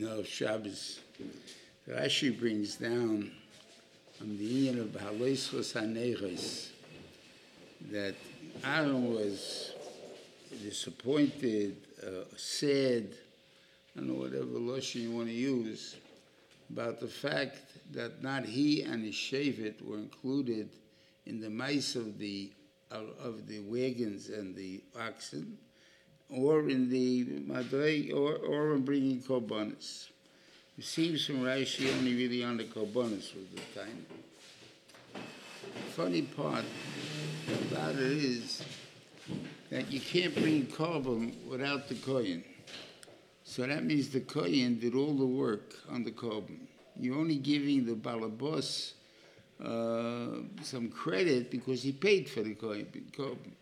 No, Shabbos. Rashi brings down on the union of Haloischos HaNeres that Aaron was disappointed, uh, sad, I don't know whatever lotion you want to use, about the fact that not he and his Shevet were included in the mice of the of the wagons and the oxen, or in the madrei, or, or in bringing korbanos. It seems from Rashi only really on the korbanos was the time. Funny part about it is that you can't bring korban without the kohen. So that means the kohen did all the work on the korban. You're only giving the balabos uh, some credit because he paid for the korban.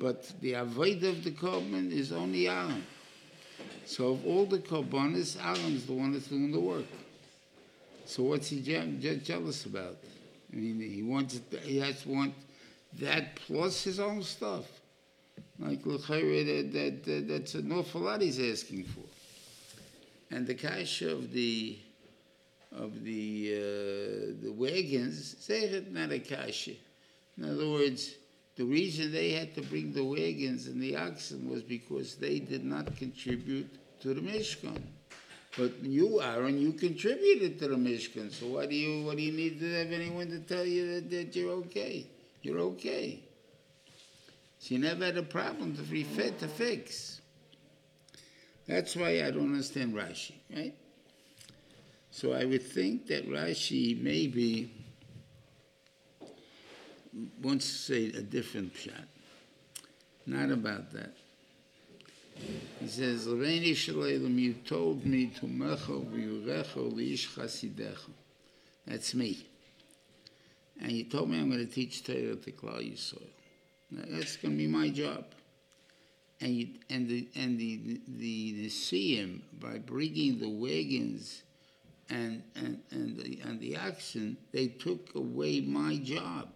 But the avoid of the korban is only Aaron. So of all the korbanos, Aaron's the one that's doing the work. So what's he je- jealous about? I mean, he wants he has to want that plus his own stuff. Like that, that, that, that's an awful lot he's asking for. And the cash of the of the uh, the wagons, say it not a kasha. In other words, the reason they had to bring the wagons and the oxen was because they did not contribute to the Mishkan. But you, Aaron, you contributed to the Mishkan. So what do you what do you need to have anyone to tell you that, that you're okay? You're okay. You never had a problem to refit to fix. That's why I don't understand Rashi, right? So I would think that Rashi maybe wants to say a different shot. Not about that. He says, L'reini Shalom, you told me to mecho v'yurecho li'ish. That's me. And you told me I'm going to teach Torah to Klal Yisrael. That's going to be my job. And, you, and the and the the, the Nesiim, by bringing the wagons and and and the, and the oxen, they took away my job.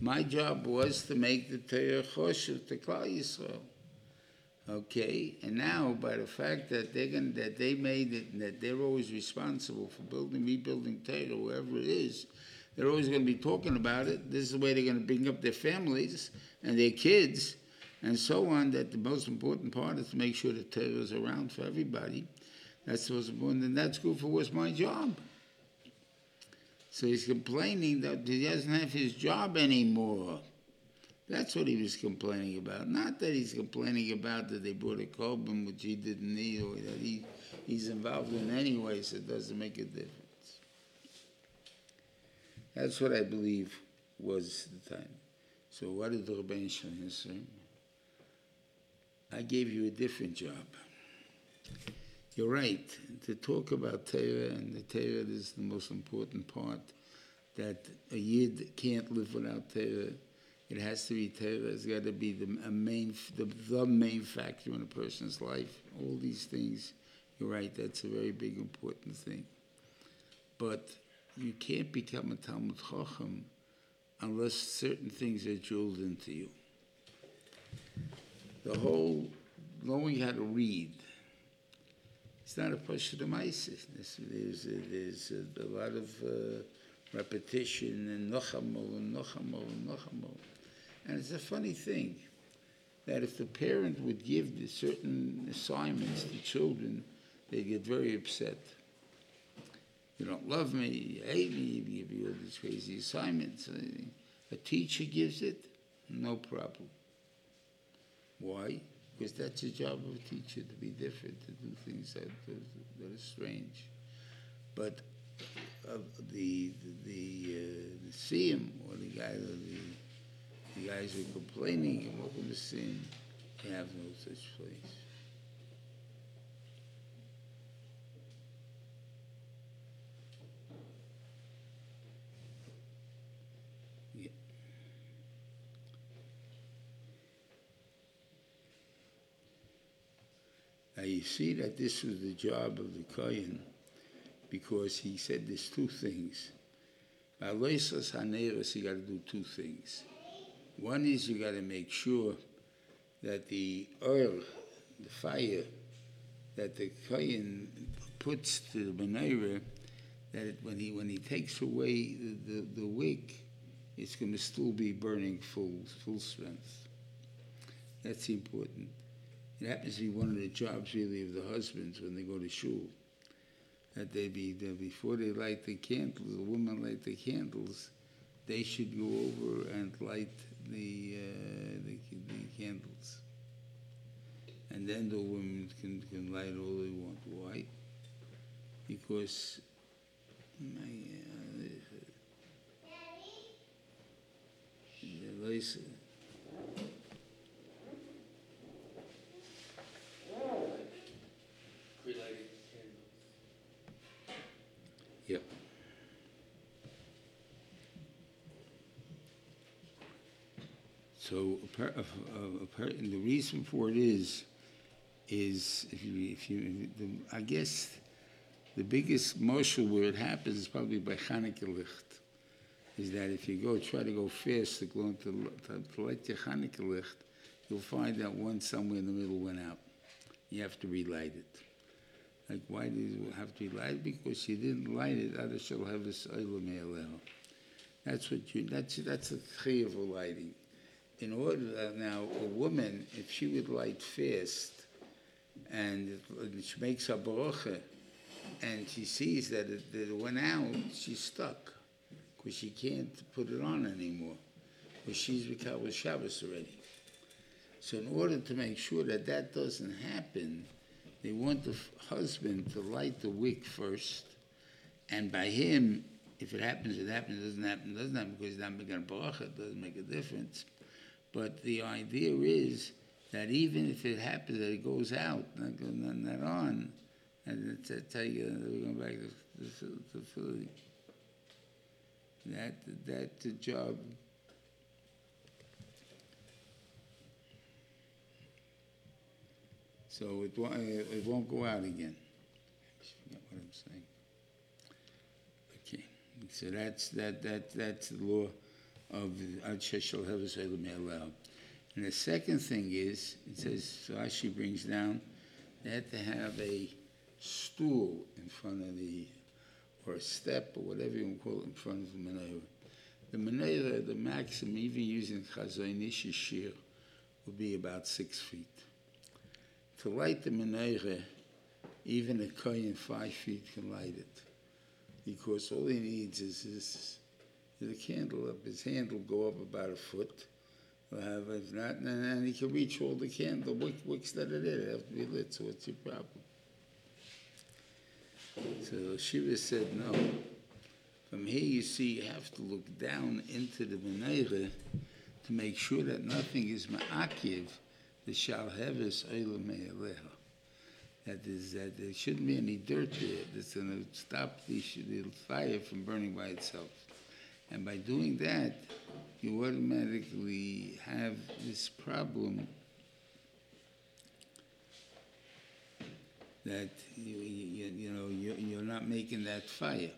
My job was to make the Torah choshev to Klal Yisrael. Okay, and now by the fact that they're going that they made it and that they're always responsible for building, rebuilding Torah, wherever it is, they're always going to be talking about it. This is the way they're going to bring up their families and their kids, and so on. That the most important part is to make sure that Torah is around for everybody. That's what's important, and that's good for what's my job. So he's complaining that he doesn't have his job anymore. That's what he was complaining about. Not that he's complaining about that they brought a korban which he didn't need or that he, he's involved in anyway, so it doesn't make a difference. That's what I believe was the time. So what did the Rabbein Shalom say? I gave you a different job. You're right. To talk about Torah, and the Torah is the most important part, that a Yid can't live without Torah. It has to be Torah. It's got to be the main, the, the main factor in a person's life. All these things, you're right. That's a very big, important thing. But you can't become a Talmud Chacham unless certain things are drilled into you. The whole knowing how to read. Not a question of Isis. There's, there's a, lot of uh, repetition and nochamo and nochamo and nochamo. And it's a funny thing that if the parent would give the certain assignments to children, they get very upset. You don't love me, you hate me, you give you all these crazy assignments. A teacher gives it, no problem. Why? Because that's the job of a teacher to be different, to do things that, that are strange. But uh, the the uh, the or the guy the the guys who are complaining to sin, they have no such place. You see that this was the job of the Kohen because he said there's two things. You got to do two things. One is you got to make sure that the oil, the fire that the kohen puts to the menorah, that it, when he when he takes away the, the, the wick, it's going to still be burning full full strength. That's important. It happens to be one of the jobs really of the husbands when they go to shul. That they be that before they light the candles, the women light the candles, they should go over and light the uh, the, the candles. And then the women can, can light all they want. Why? Because my, uh, the So, uh, uh, and the reason for it is, is if you, if you, the, I guess, the biggest marshal where it happens is probably by Hanukkah licht. Is that if you go try to go fast to go to, to light your Hanukkah licht, you'll find that one somewhere in the middle went out. You have to relight it. Like, why do you have to relight it? Because you didn't light it, other shall have this oilam That's what you, that's, that's a chiyuv of lighting. In order, now, a woman, if she would light fast, and it- she makes a barucha, and she sees that it, that it went out, she's stuck, because she can't put it on anymore, because she's recovered Shabbos already. So in order to make sure that that doesn't happen, they want the husband to light the wick first, and by him, if it happens, it happens, doesn't happen, doesn't happen, because he's not making a bracha, it doesn't make a difference. But the idea is that even if it happens that it goes out, not, go- not, on, and that's how you, we're going back to, to, to Philly. That, that the job So it won't, it won't go out again. I forgot what I'm saying. Okay, so that's, that, that, that's the law of Ad Sheshel Heves. And the second thing is, it says, so Rashi brings down, they had to have a stool in front of the, or a step, or whatever you want to call it, in front of the menorah. The menorah, the maximum, even using Chazon Ish shiur, would be about six feet to light the menorah, even a kohen five feet can light it, because all he needs is is the candle up. His hand will go up about a foot. Have not, and he can reach all the candle wick, wicks that are there. They have to be lit. So what's your problem? So Shiva said no. From here, you see, you have to look down into the menorah to make sure that nothing is ma'akiv the shall have is aleha. That is that there shouldn't be any dirt there that's going to stop the, the fire from burning by itself. And by doing that, you automatically have this problem that you, you, you know you, you're not making that fire.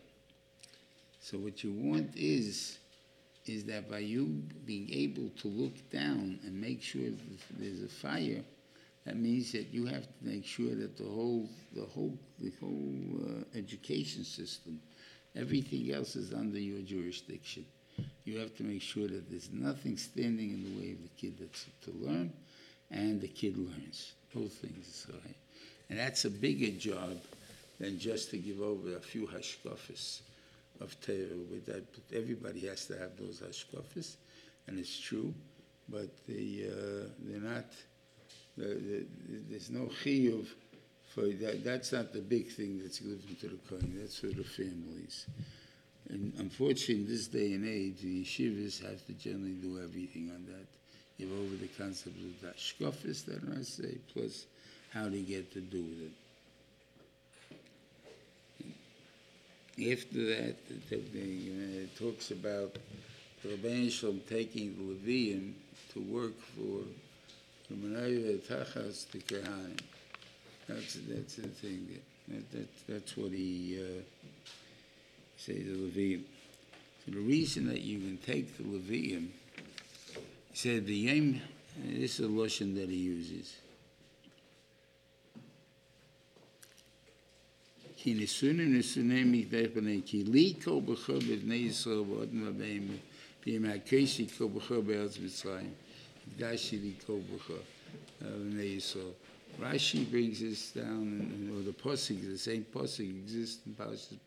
So what you want is is that by you being able to look down and make sure that there's a fire, that means that you have to make sure that the whole, the whole, the whole uh, education system, everything else is under your jurisdiction. You have to make sure that there's nothing standing in the way of the kid that's to learn, and the kid learns. Both things is right. And that's a bigger job than just to give over a few hashkafas of Torah. With that, everybody has to have those hashkafas, and it's true, but they, uh, they're not, the, the, there's no chiyuv for that. That's not the big thing that's given to the kohen. That's for the families. And unfortunately, in this day and age, the yeshivas have to generally do everything on that. Give over the concept of that shkofis that I say, plus how they get to do with it. After that, the, uh, it talks about the Rebbein Shalom taking the Levium to work for the Menayah Tachas the Kehanim. That's, that's the thing. That, that, that's what he uh, says, the Levium. So the reason that you can take the Levium, he said, the aim, this is a lotion that he uses. Ki li. Rashi brings this down, or the posik, the same posik exists in Parashas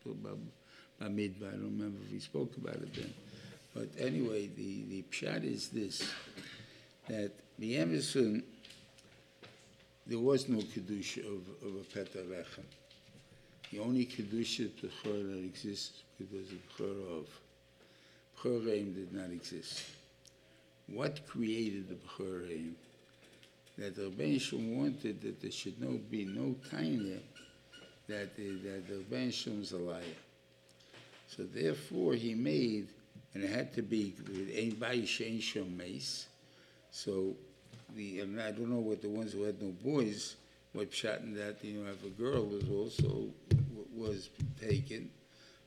Bamidbar. I don't remember if we spoke about it then. But anyway, the, the pshat is this, that the Emerson, there was no Kedusha of, of a Petah. The only Kedusha that exists was a Bechor of. Bechoreim did not exist. What created the Bechoreim? That the Rebbein wanted that there should no be no tanya that the, that the a liar. So therefore, he made, and it had to be ein bayish mace. So the and I don't know what the ones who had no boys, what shot in that you know if a girl was also was taken,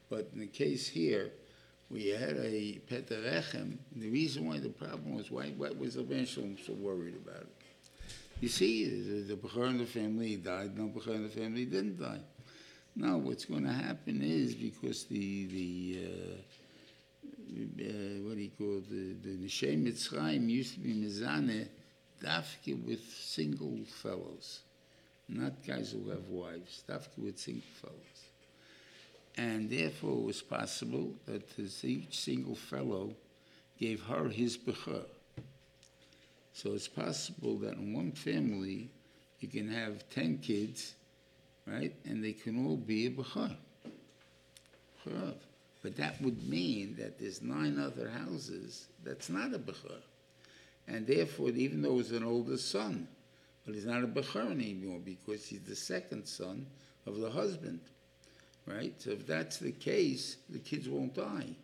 but in the case here, we had a petarechem. The reason why the problem was why what was the so worried about it? You see, the, the family died, no the family didn't die. Now, what's going to happen is because the the uh, uh, what do you call it, the the Neshem Mitzrayim used to be mezane dafke with single fellows, not guys who have wives. Dafke with single fellows, and therefore it was possible that each single fellow gave her his bechor. So it's possible that in one family you can have ten kids right? And they can all be a bechor. But that would mean that there's nine other houses that's not a bechor. And therefore, even though he's an older son, but he's not a bechor anymore because he's the second son of the husband, right? So if that's the case, the kids won't die.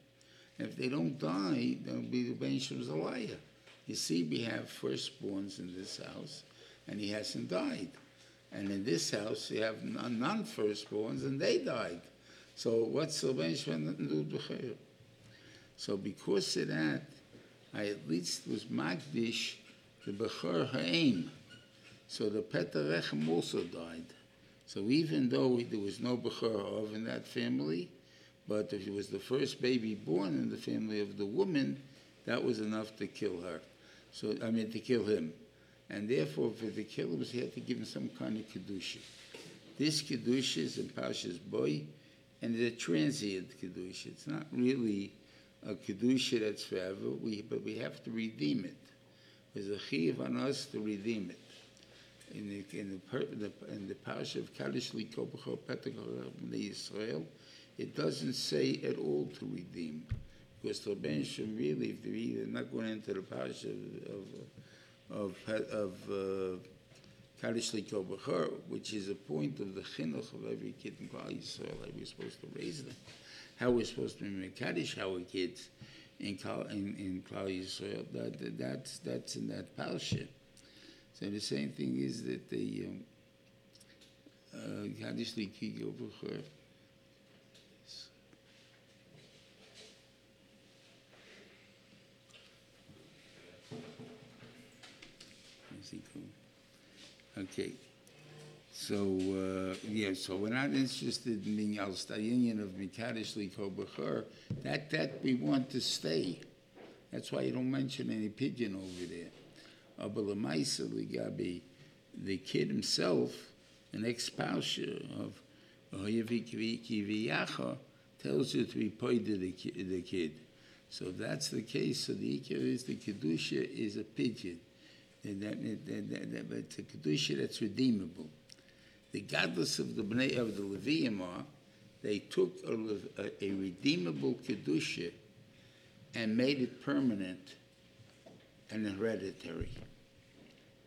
And if they don't die, then be the Ben Shem's a liar. You see, we have firstborns in this house, and he hasn't died. And in this house, you have non- non-firstborns, and they died. So what's Bechor? So because of that, I at least was Magdish, the Bechor Ha'im. So the Petarechem also died. So even though there was no Bechor of in that family, but if it was the first baby born in the family of the woman, that was enough to kill her. So, I mean, to kill him. And therefore, for the kill him, he had to give him some kind of Kedusha. This Kedusha is in Pasha's boy, and it's a transient Kedusha. It's not really a Kedusha that's forever, we, but we have to redeem it. There's a chiv on us to redeem it. In the, in the, in the Pasha of Kaddish Likobacho Petachor Israel, it doesn't say at all to redeem. The Ben Shem really, if they're not going into the Pasha of, of, of, of uh, which is a point of the chinuch of every kid in Klal Yisrael, how we're supposed to raise them, how we're supposed to make Kaddish our kids in Klal, in, in Yisrael, that, that, that's, that's in that Pasha. So the same thing is that the um, uh, Kaddish Is he Okay. So, uh, yeah, so we're not interested in being al union of Mikadosh Liko. That, that we want to stay. That's why you don't mention any pigeon over there. Abalamaisa Ligabi, the kid himself, an ex-spouse of Oyevikiviyacha, tells you to be paid to the, kid. So that's the case, so the Ikar is the Kedusha is a pigeon. It's a Kedusha that's redeemable. The godless of the Bnei of the Levium are, they took a, a, a redeemable Kedusha and made it permanent and hereditary.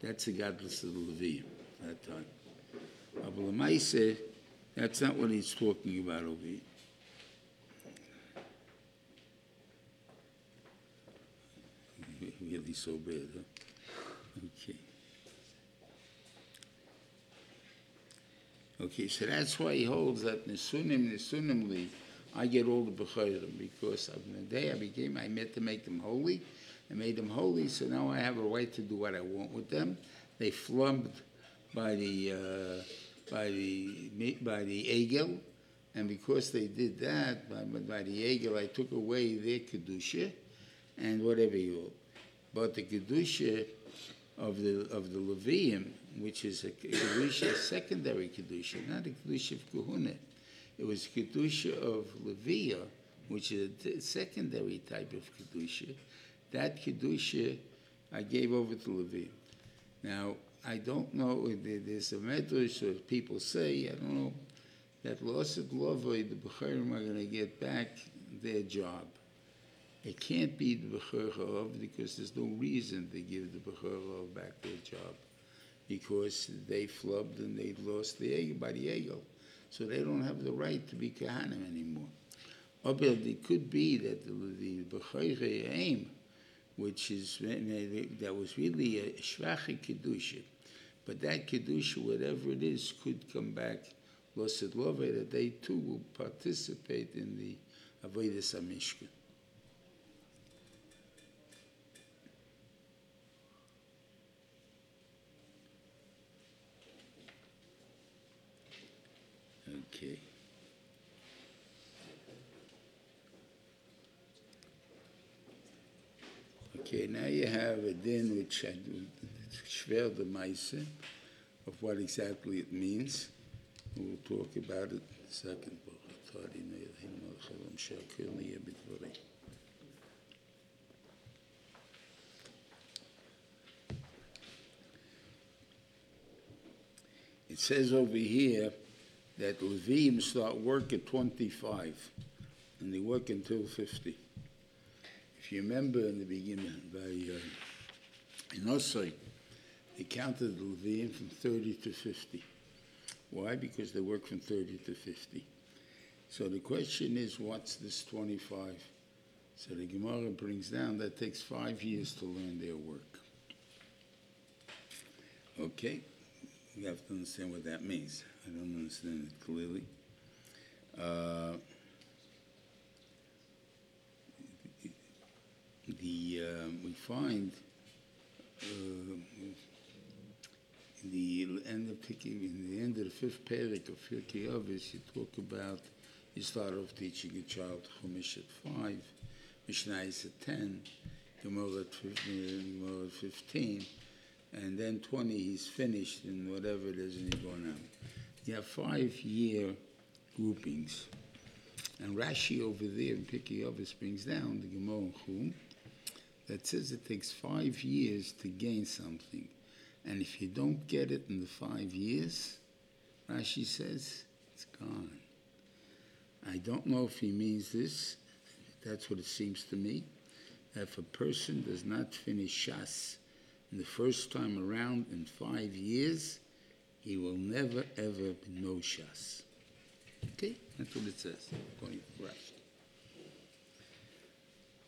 That's the godless of the Levium at that time. Abu Lamaise, that's not what he's talking about over here. Really so bad, huh? Okay. Okay, so that's why he holds that Nisunim, Nisunimly, I get all the Bechorim, because of the day I became, I meant to make them holy. I made them holy, so now I have a right to do what I want with them. They flubbed by the, uh, by the by the Egel, and because they did that by, by the Egel, I took away their kedusha, and whatever you. But the kedusha of the of the Levium, which is a kedusha, a secondary kedusha, not a kedusha of Kahuna. It was kedusha of Levia, which is a secondary type of kedusha. That kedusha I gave over to Levium. Now I don't know. There's a medrash or people say I don't know that of Lovoi, the Bechorim are going to get back their job. It can't be the Bechor because there's no reason to give the Bechor back their job because they flubbed and they lost the Egel by the Egel. So they don't have the right to be Kahanim anymore. Or it could be that the, the aim, which is that was really a Shvache Kedusha, but that Kedusha, whatever it is, could come back Losid Love, that they too will participate in the Avodah Mishkan. Okay. Okay, now you have a din which I schwer the meise of what exactly it means. We'll talk about it second. It says over here that Levim start work at 25 and they work until 50. If you remember in the beginning, by uh, in Osai, they counted the Levim from 30 to 50. Why? Because they work from 30 to 50. So the question is, what's this 25? So the Gemara brings down that takes five years to learn their work. Okay, you have to understand what that means. I don't understand it clearly. Uh, the uh, we find uh, in the end of picking in the end of the fifth parak of Pirkei Avos, you talk about you start off teaching a child Chumash at five, Mishnah is at ten, Gemara at 15, Gemara at 15, and then 20 he's finished in whatever it is and he's going on. You have five year groupings. And Rashi over there in Pirkei Avos brings down the Gemara Chum that says it takes five years to gain something. And if you don't get it in the five years, Rashi says, it's gone. I don't know if he means this. That's what it seems to me. If a person does not finish Shas in the first time around in five years, he will never ever know Shas. Okay? That's what it says, to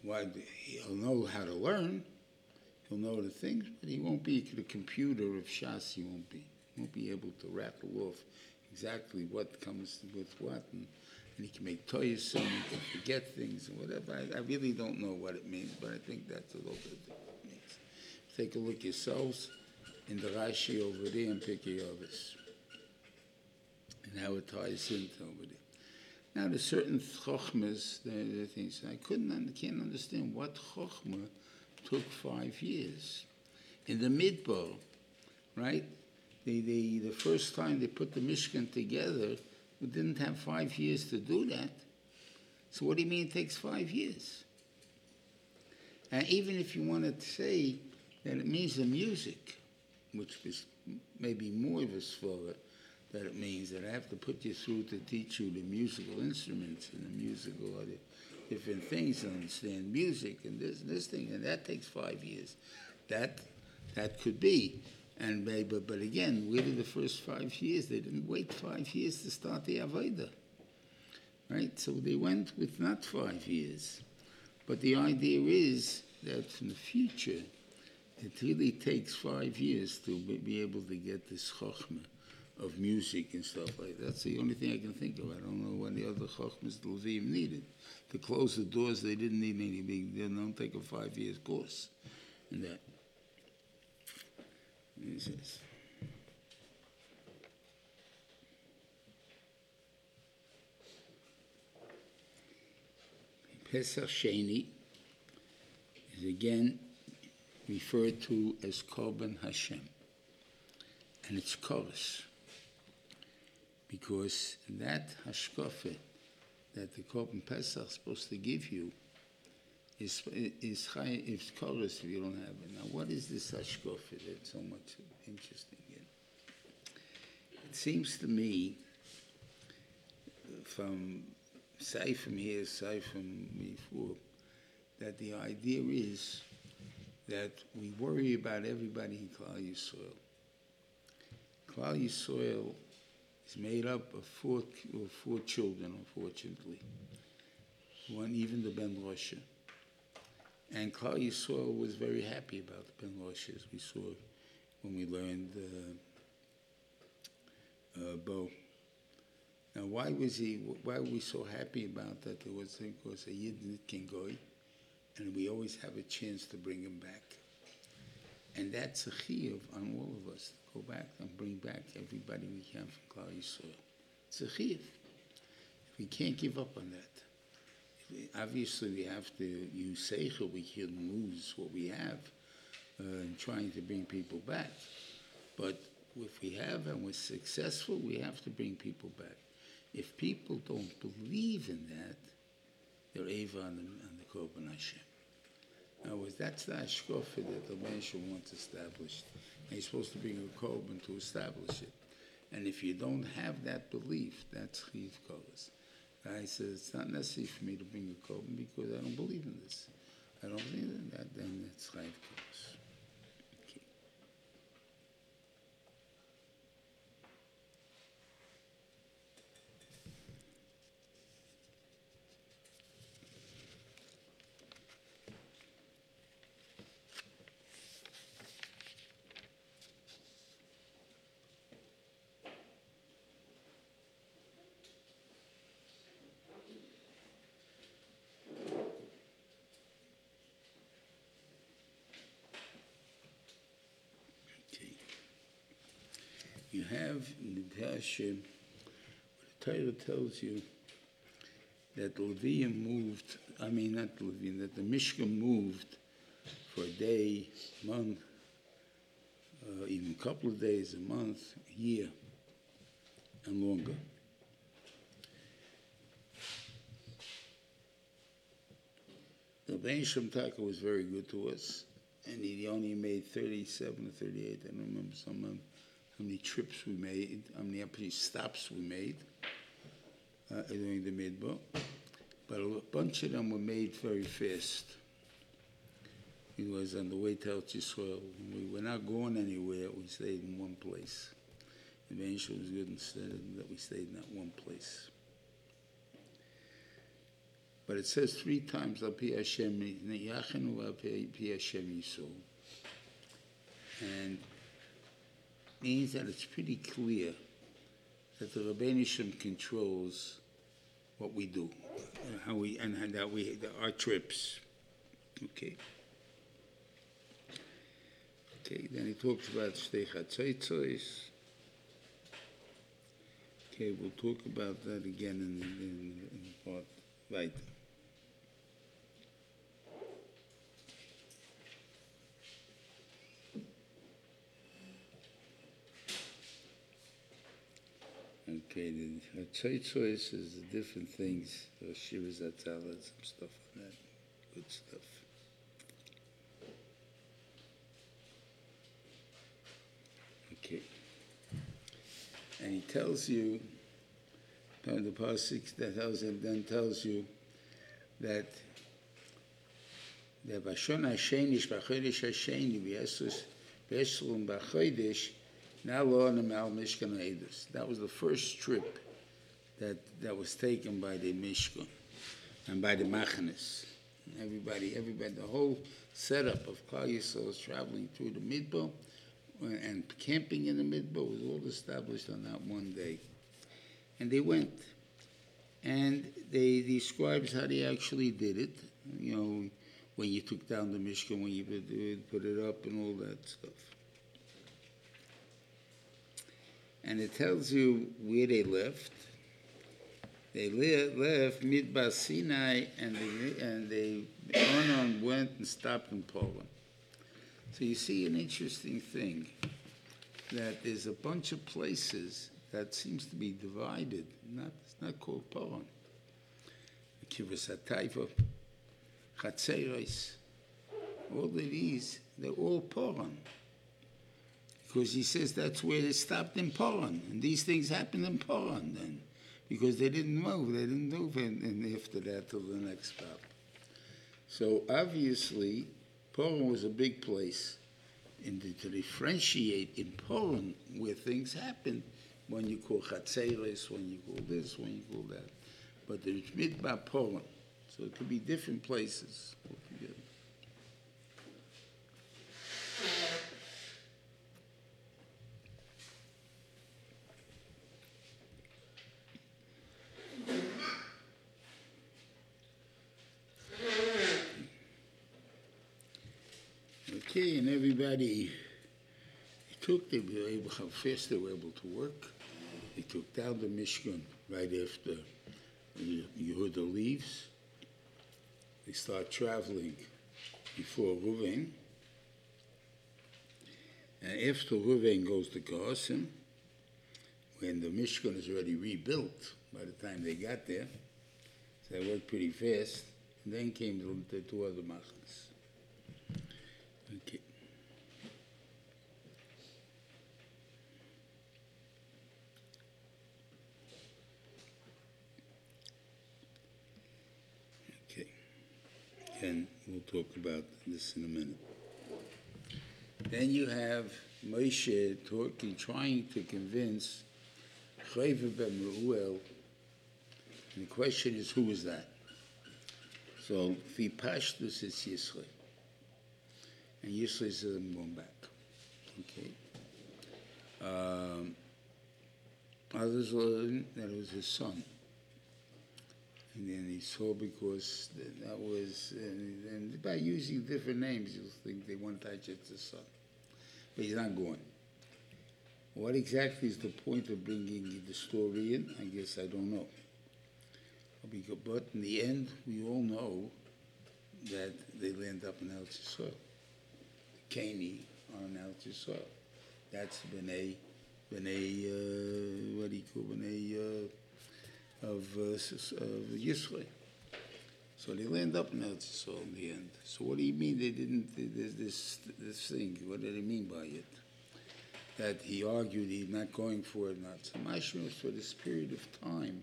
Why? He'll know how to learn, he'll know the things, but he won't be the computer of Shas, he won't be. He won't be able to rattle off exactly what comes with what, and, and he can make toys and he can forget things and whatever. I, I, really don't know what it means, but I think that's a little bit it. Take a look yourselves in the Rashi over there and Pirkei Avos, and how it ties into over there. Now, there's certain chokhmas, the, things I couldn't, I can't understand what chokhmah took five years. In the Midbar, right? The, the, the first time they put the Mishkan together, we didn't have five years to do that. So what do you mean it takes five years? And even if you wanted to say that it means the music, which is maybe more of a svara, that it means that I have to put you through to teach you the musical instruments and the musical other different things to understand music and this and this thing and that takes five years. That that could be. And but, but again, did the first five years? They didn't wait five years to start the Avodah. Right? So they went with not five years. But the idea is that in the future, it really takes five years to be able to get this chokhmah of music and stuff like that. That's the only thing I can think of. I don't know what the other Chochmas Levim needed. To close the doors, they didn't need any big, they don't take a five years course in that. He says. Pesach Sheni is again referred to as Korban Hashem, and it's chorus. Because that hashkafe that the Korban Pesach is supposed to give you is, is chorus if you don't have it. Now, what is this hashkafe that's so much interesting in? It seems to me, from say from here, say from before, that the idea is that we worry about everybody in Klal Yisrael. Klal Yisrael is made up of four, of four children, unfortunately. One, even the Ben Rosh. And Klal Yisrael was very happy about the Ben Rosh, as we saw when we learned uh, uh, Bo. Now, why was he? Why were we so happy about that? There was because a Yid can go, and we always have a chance to bring him back. And that's a chiyuv on all of us go back and bring back everybody we can from Klal Yisrael. It's a chiyuv. We can't give up on that. Obviously, we have to use seichel. We can lose what we have uh, in trying to bring people back. But if we have and we're successful, we have to bring people back. If people don't believe in that, they're Eva on the, on the Korban Hashem. Words, that's the Ashkofa that the Meshach wants established. And he's supposed to bring a Korban to establish it. And if you don't have that belief, that's Chiv Kolas. I said, it's not necessary for me to bring a Korban because I don't believe in this. I don't believe in that, then it's Chiv Kolas. Okay. Okay. You have in the the Torah tells you that Levium moved, I mean, not Levium, that the Mishkan moved for a day, month, uh, even a couple of days, a month, a year, and longer. The Ben Shem Taka was very good to us, and he only made 37 or 38. I don't remember some how many trips we made, how many, stops we made uh, during the midbar. But a bunch of them were made very fast. It was on the way to Eretz Yisrael. We were not going anywhere. We stayed in one place. Ben Shem was good instead that we stayed in that one place. But it says three times, Al Pi Hashem, Hashem. And means that it's pretty clear that the Rabbeinu Shem controls what we do, and how we, and how that we, our trips. Okay. Okay, then he talks about Shtei Chatzaitzos. Okay, we'll talk about that again in, in, in part right. Okay, the Chaitzois is the different things, uh, Shivas Atala, some stuff on that, good stuff. Okay. And he tells you, the Pasuk that tells him, then tells you that the Vashon Hashenish B'chodesh Hasheni V'yesus V'esrum B'chodesh now the Mal Mishkan Edus. That was the first trip that, that was taken by the Mishkan and by the Machanis. Everybody, everybody, the whole setup of Klal traveling through the Midbar and camping in the Midbar was all established on that one day. And they went. And they describes how they actually did it. You know, when you took down the Mishkan, when you put it up and all that stuff. And it tells you where they left. they le- left Midbar Sinai and they, and they Onan went and stopped in Paran. So you see an interesting thing that there's a bunch of places that seems to be divided. Not it's not called Paran. Kibbutz Hataiva, Chatzeros, all of these, they're all Paran. Because he says that's where they stopped in Paran, and these things happened in Paran then, because they didn't move, they didn't move, and, and after that to the next stop. So obviously, Paran was a big place, and to- to differentiate in Paran where things happen, when you call Chatzeres, when you call this, when you call that. But there's Midbar Paran, so it could be different places and everybody took, able, how fast they were able to work. They took down the Mishkan right after Yehuda leaves. They start traveling before Ruvain. And after Ruvain goes to Gosim, when the Mishkan is already rebuilt by the time they got there, so they worked pretty fast. And then came the, the two other machnas. Okay. Okay. And we'll talk about this in a minute. Then you have Moshe talking, trying to convince Chayva ben Reuel. The question is, who is that? So, Vipashtus is Yisrael. And Yisrael says, I'm going back. Okay. Um, others learn that it was his son. And then he saw because that- was, and, and by using different names, you'll think they want to touch his son. But he's not going. What exactly is the point of bringing the story in? I guess I don't know. But in the end, we all know that they land up in El Yisrael. Caney on Al Yisrael. That's B'nai, B'nai, uh, what do you call B'nai, uh, of, uh, of Yisrael. So they land up in Al Yisrael in the end. So what do you mean they didn't, there's this, this thing, what did he mean by it? That he argued he's not going for it, not. So Mashma for this period of time.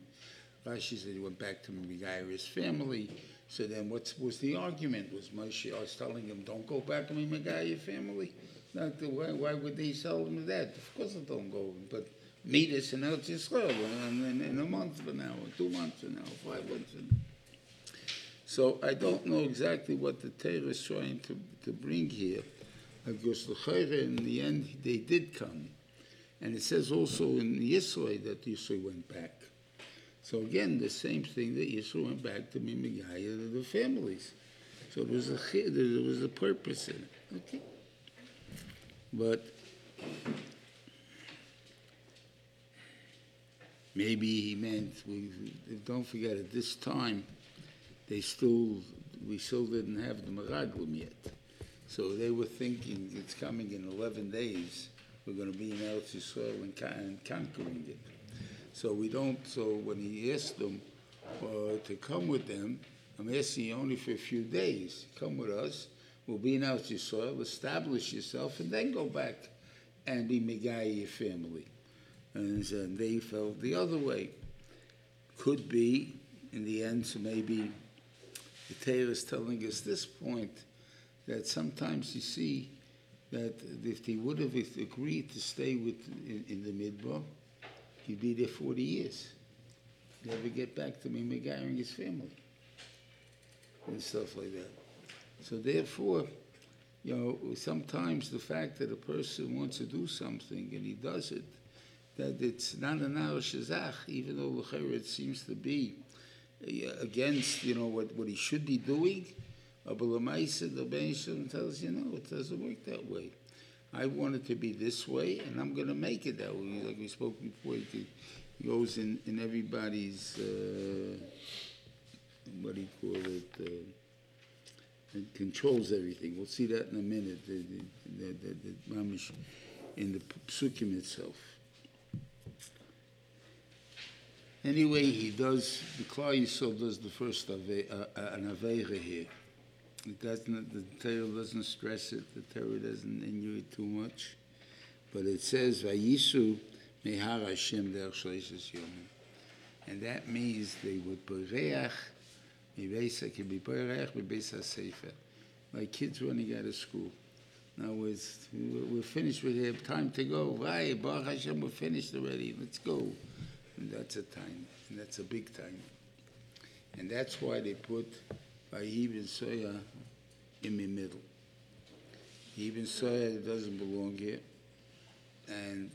Rashi said he went back to Megaira's family. So then what's, was the argument? Was Moshe, I was telling him, don't go back to Megaira's family? Not the, why, why would they tell him that? Of course I don't go, but meet us in El Yisrael in, in, in a month from now, or two months from now, five months from now. So I don't know exactly what the Torah is trying to, to bring here, because the in the end, they did come. And it says also in Yisrael that Yisrael went back. So again, the same thing that Yisrael went back to Mimigaya to the families. So there was a there was a purpose in it. Okay. But maybe he meant we don't forget at this time they still we still didn't have the Meraglim yet. So they were thinking it's coming in 11 days. We're going to be in Eretz Yisrael and, and conquering it. So we don't. So when he asked them uh, to come with them, I'm asking you only for a few days. Come with us. We'll be in Eretz Yisrael. Establish yourself, and then go back and be Megai your family. And so they felt the other way. Could be in the end. So maybe the Torah is telling us this point that sometimes you see that if they would have agreed to stay with in, in the Midbar, he'd be there 40 years. Never get back to Megair and his family and stuff like that. So therefore, you know, sometimes the fact that a person wants to do something and he does it, that it's not an shazach, even though l'chayr it seems to be uh, against, you know, what, what he should be doing. But Lamaisa, the Ben tells you, no, it doesn't work that way. I want it to be this way, and I'm going to make it that way. Like we spoke before, it goes in, in everybody's, uh, what do you call it, uh, it controls everything. We'll see that in a minute, the, the, the, the, the in the psukim itself. Anyway, he does, the Klal Yisrael does the first ave, uh, uh, an Aveira here. It doesn't, the Torah doesn't stress it, the Torah doesn't innuit too much. But it says, Vayisu mehar Hashem derech shleishes yomim. And that means they would bereach, mibeisa ki bereach, mibeisa sefer. Like kids running out of school. In other words, we're finished with it, time to go. Right, Baruch Hashem, we're finished already, let's go. And that's a time, and that's a big time. And that's why they put Vayiv and Soya in the middle. Even Soya doesn't belong here. And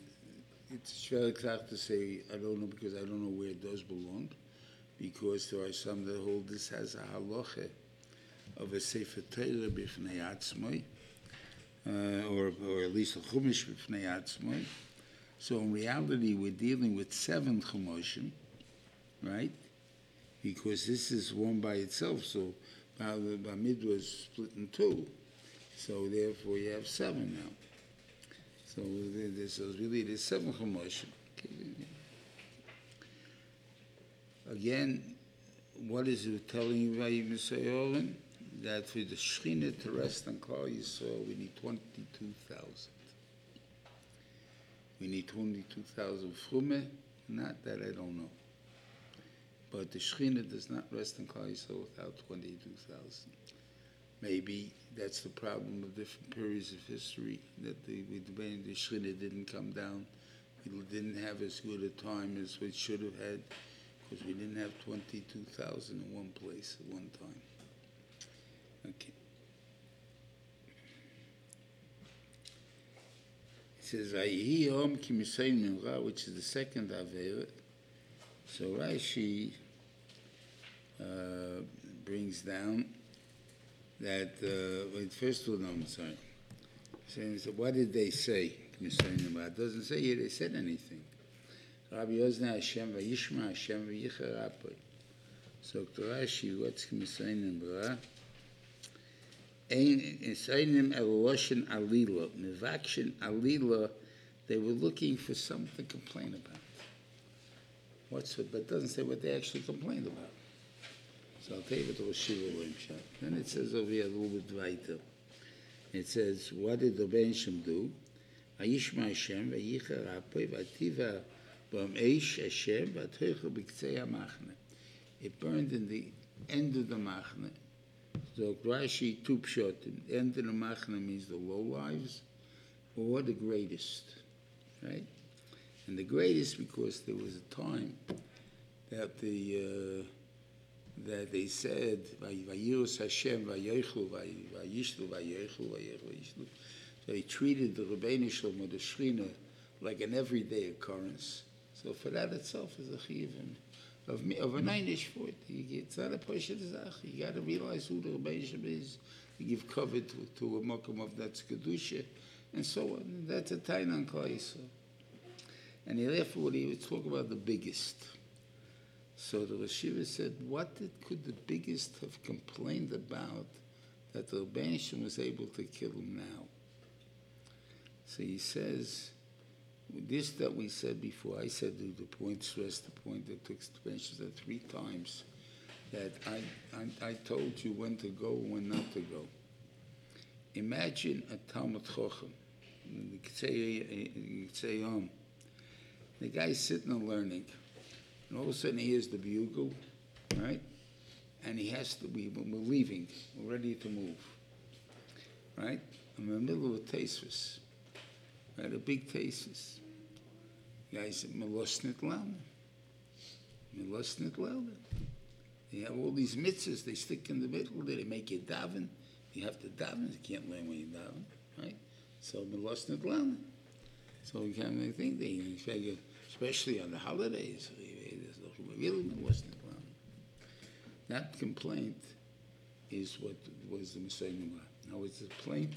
it's very tough to say, I don't know, because I don't know where it does belong, because there are some that hold this has a halacha of a Sefer Torah b'fnei atzmai, uh, or, or at least a Chumash b'fnei atzmai. So in reality, we're dealing with seven Chumoshim, right? Because this is one by itself, so Bamid was split in two, so therefore you have seven now. So this is really the seven Chumoshim. Again, what is it telling you by Yisrael? That for the Shechina to rest on Klal Yisrael, we need 22,000. We need 22,000 frume. Not that I don't know. But the Shechina does not rest in Klal Yisrael without 22,000. Maybe that's the problem of different periods of history, that the, the, Shechina didn't come down. We didn't have as good a time as we should have had, because we didn't have 22,000 in one place at one time. Okay. Says, "Vayihi Yom Ki Misayin Mincha," which is the second Averet. So Rashi uh, brings down that, uh, wait, first of all, no, I'm sorry. Saying, so what did they say? Misayin Mincha. It doesn't say here they said anything. Rabbi Yozna Hashem vayishma Hashem vayicha Rabboi. So Rashi, what's Misayin Mincha? Ein Isainim Eloshin Alila, Mivakshin Alila, they were looking for something to complain about. What's it? But it doesn't say what they actually complained about. So I'll tell you what the Shiva Shot. Then it says over here a little bit weiter. It says, what did the Benshim do? Vayishma Hashem, vayicha rapoi, vativa b'am eish Hashem, vatoicha b'ktzei ha-machne. It burned in the end of the machne. So Rashi two pshotim. End of the machne means the low lives, or the greatest, right? And the greatest because there was a time that the uh, that they said Vayirus Hashem. So he treated the Rebbeinu Shalom or the Shrina like an everyday occurrence. So for that itself is a chiyuvim of of a nine-ish for it. It's not a pasha zach. You got to realize who the Rebbeinu is. You give cover to, to a makom of that's kedusha, and so on. That's a tainan klal And he therefore, he would talk about the biggest. So the Rashiva said, what did, could the biggest have complained about that the Rebbeinu was able to kill him now? So he says, this that we said before, I said the, the point stressed the point that took mentions that three times, that I, I, I told you when to go when not to go. Imagine a Talmud Chochem, eh, the guy's sitting and learning, and all of a sudden he hears the bugle, right? And he has to, we, we're leaving, we're ready to move, right? I'm in the middle of a tasvis, right? A big tasvis. Guy said, Melosnit Lama. Melosnit Lama. They have all these mitzvahs, they stick in the middle, they make you daven. You have to daven, you can't learn when you daven, right? So Melosnit Lama. So we kind of think they figure, especially on the holidays, really Melosnit Lama. That complaint is what was the Messiah. Now it's a complaint.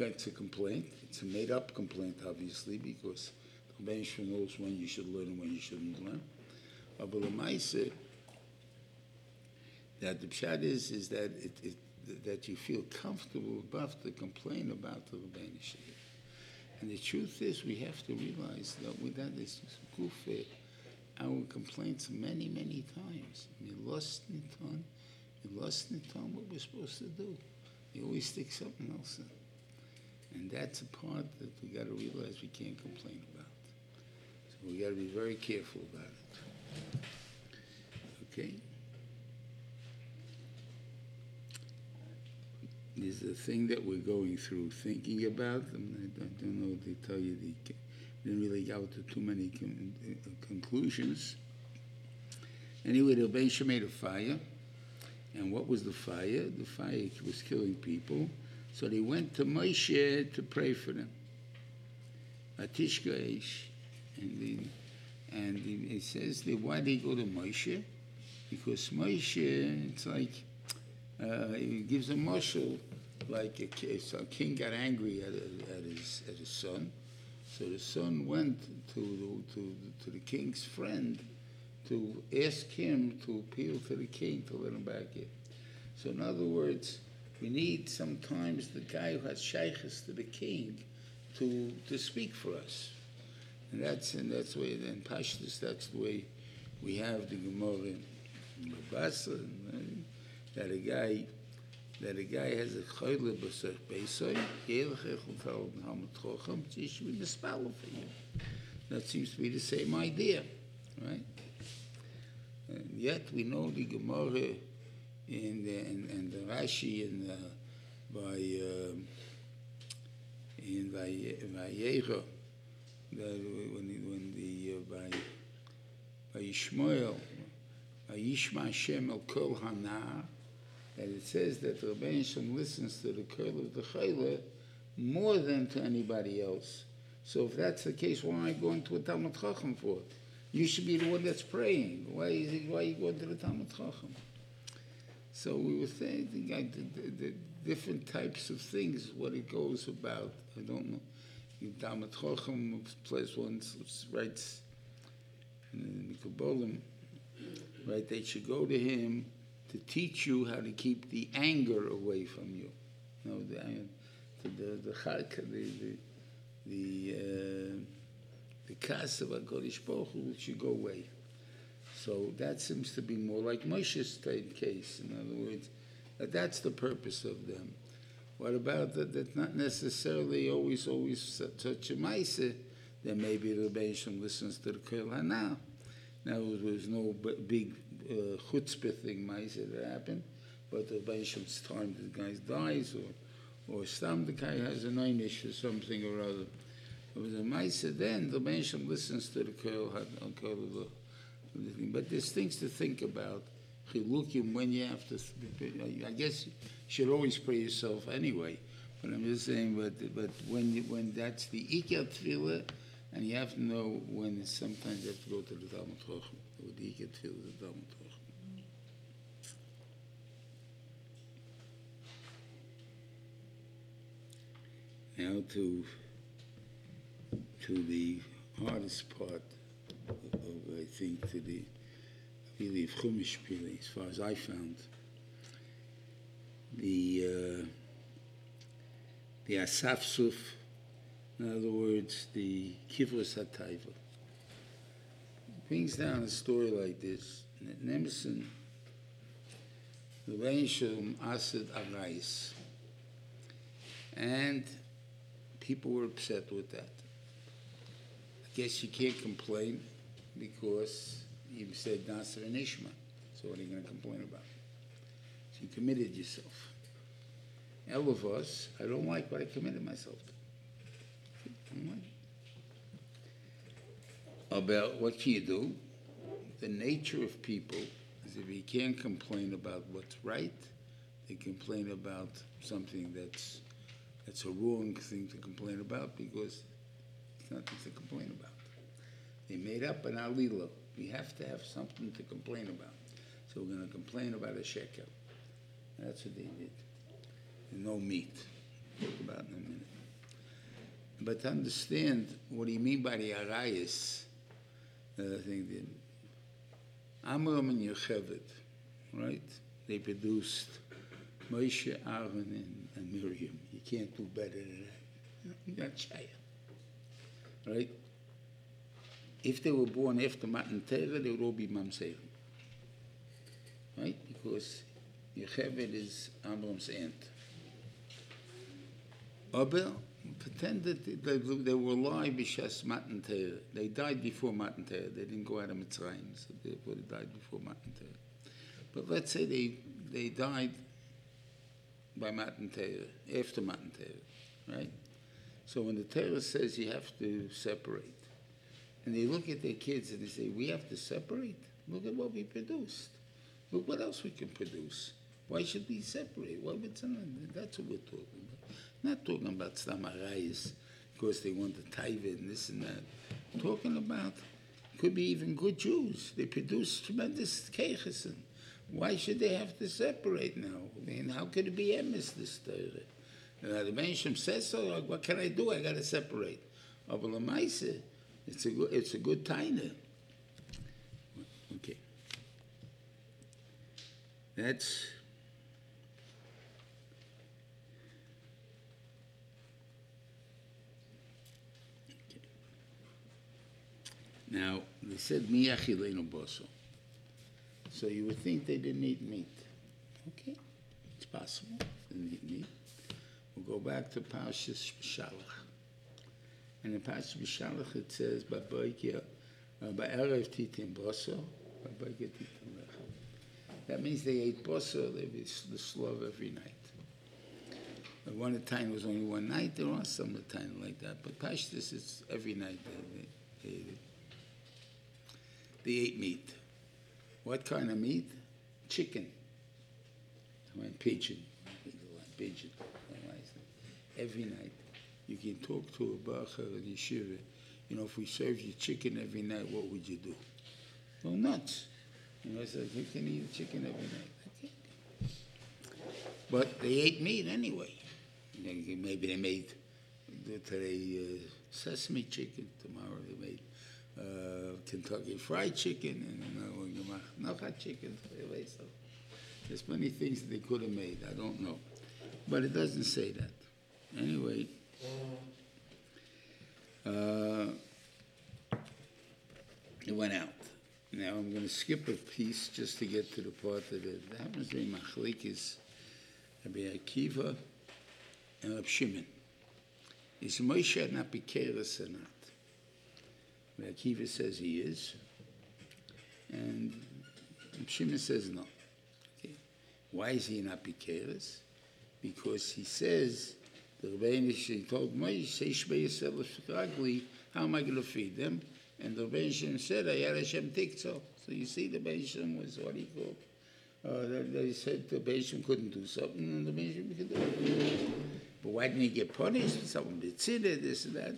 It's a complaint. It's a made-up complaint, obviously, because Rebbeinu Shalom knows when you should learn and when you shouldn't learn. But the that the pshat is, is that it, it, that you feel comfortable enough to complain about the Rebbeinu And the truth is, we have to realize that without this goof, our complaints many, many times. We lost in time, we lost in time what we're supposed to do. You always stick something else in. And that's a part that we got to realize we can't complain about. So we got to be very careful about it. Okay? There's a thing that we're going through, thinking about. them. I don't, know to tell you They didn't really go to too many con- uh, conclusions. Anyway, the Rebbeinu made a fire, and what was the fire? The fire was killing people. So they went to Moshe to pray for them. Atishka Eish, and the, and it says that why they go to Moshe? Because Moshe, it's like uh, he gives a marshal, like a, a king got angry at, at his at his son, so the son went to, to, to the king's friend to ask him to appeal to the king to let him back in. So in other words, we need sometimes the guy who has shaykhs to the king to, to speak for us. And that's and that's the way in Pashtus, that's the way we have the Gemara in Bava Basra, and, that a guy that a guy has a choyle b'sech beisoy, yelech echel tal hamad chochem, tish we mispalo for you. That seems to be the same idea, right? And yet we know the Gemara in the, and, and the Rashi uh, by um in by Vayecha that when when the uh, by by Ishmael by Yishma Hashem el kol hana that it says that Rebbeinu listens to the curl of the chayla more than to anybody else. So if that's the case, why am I going to a Talmud Chacham for? You should be the one that's praying. Why is it, why are you going to the Talmud Chacham? So we were saying the, the, the, the different types of things, what it goes about. I don't know. Talmud Chacham plays one writes in the Kabbalah, right? They should go to him to teach you how to keep the anger away from you. You know, the the the the the, the uh, the kas of Hakadosh Baruch Hu should go away. So that seems to be more like Moshe's case. In other words, that that's the purpose of them. What about that? That's not necessarily always always such a ma'ase. Then maybe the Rebbeinu listens to the Kol Hana. Now there was no big uh, chutzpah thing mice that happened, but the Beishem's time the guy dies or or some the guy has a einish or something or other. It was a mice then the Beisham listens to the Kol Hana. But there's things to think about. Chilukim when you have to. I guess you should always pray yourself anyway. But I'm just saying, but but when when that's the ikar tefillah, and you have to know when sometimes you have to go to the Talmud or the ikar tefillah, the Talmud. Now to to the hardest part of, I think to the really of Chumash as far as I found the uh, the Asafsuf, in other words, the Kivros HaTaiva. Brings down a story like this. Nemesis, the Shalom Asad Arais. And people were upset with that. I guess you can't complain because you said Nasser and Ishma. So what are you going to complain about? So you committed yourself. Us, I don't like what I committed myself to. About what can you do? The nature of people is if you can't complain about what's right, they complain about something that's that's a wrong thing to complain about because it's nothing to complain about. They made up an alila. We have to have something to complain about. So we're going to complain about a shekel. That's what they did. And no meat. Talk about in a minute. but to understand what you mean by the arayas, uh, thing, the Amram and Yocheved, right? They produced Moshe, Aaron, and, Miriam. You can't do better than that. You got Shaya, right? If they were born after Matan Torah, they would all be Mamzerim, right? Because Yocheved is Amram's aunt. Aber pretended they, they were alive b'shas Matan Torah. They died before Matan Torah. They didn't go out of Mitzrayim, so therefore they died before Matan Torah. But let's say they, they died by Matan Torah, after Matan Torah, right? So when the Torah says you have to separate, and they look at their kids and they say, we have to separate? Look at what we produced. Look what else we can produce. Why should we separate? Why would someone, that's what we're talking about. Not talking about Stam Arayis, because they want the taiva and this and that. Talking about, could be even good Jews. They produce tremendous keiches. Why should they have to separate now? I mean, how could it be emes, this Torah? Uh, the Menachem says so, what can I do? I got to separate. But Lamaisa, it's a good, it's a good taina. Okay. That's. Now, they said mi achilenu boso. So you would think they didn't eat meat. Okay, it's possible. They didn't eat meat. We'll go back to Parshas Shalach. And in Parshas Shalach it says, Baboikia, uh, Ba'erev titim boso, Baboikia titim lechem. That means they ate boso, they ate the slov every night. At one time was only one night, there are some of time like that, but Pashtus it's every night they, they, ate it. They ate meat. What kind of meat? Chicken. I mean, pigeon. Pigeon. Every night. You can talk to a bacher in yeshiva. You know, if we served you chicken every night, what would you do? Well, nuts. You know, it's like, you can eat chicken every night. But they ate meat anyway. Maybe they made today uh, sesame chicken. Tomorrow they made uh, Kentucky Fried Chicken and uh, Nachat chicken. So there's many things that they could have made. I don't know, but it doesn't say that. Anyway, uh, it went out. Now I'm going to skip a piece just to get to the part that it happens be Machlikis, Rabbi Akiva, and Rab Shimon. Is Moshe not Bekeres or not? Rabbi Akiva says he is, and Shimon says no. Okay. Why is he not Bekeres? Because he says, the Rebbeinu told Moshe, how am I going to feed them? And the Rebbeinu said, "I Ayar Hashem Tikso. So So you see, the Rebbeinu was what he called. Uh, they, said the Rebbeinu couldn't do something, and the Rebbeinu could do it. But why didn't he get punished? Someone did sin this and that.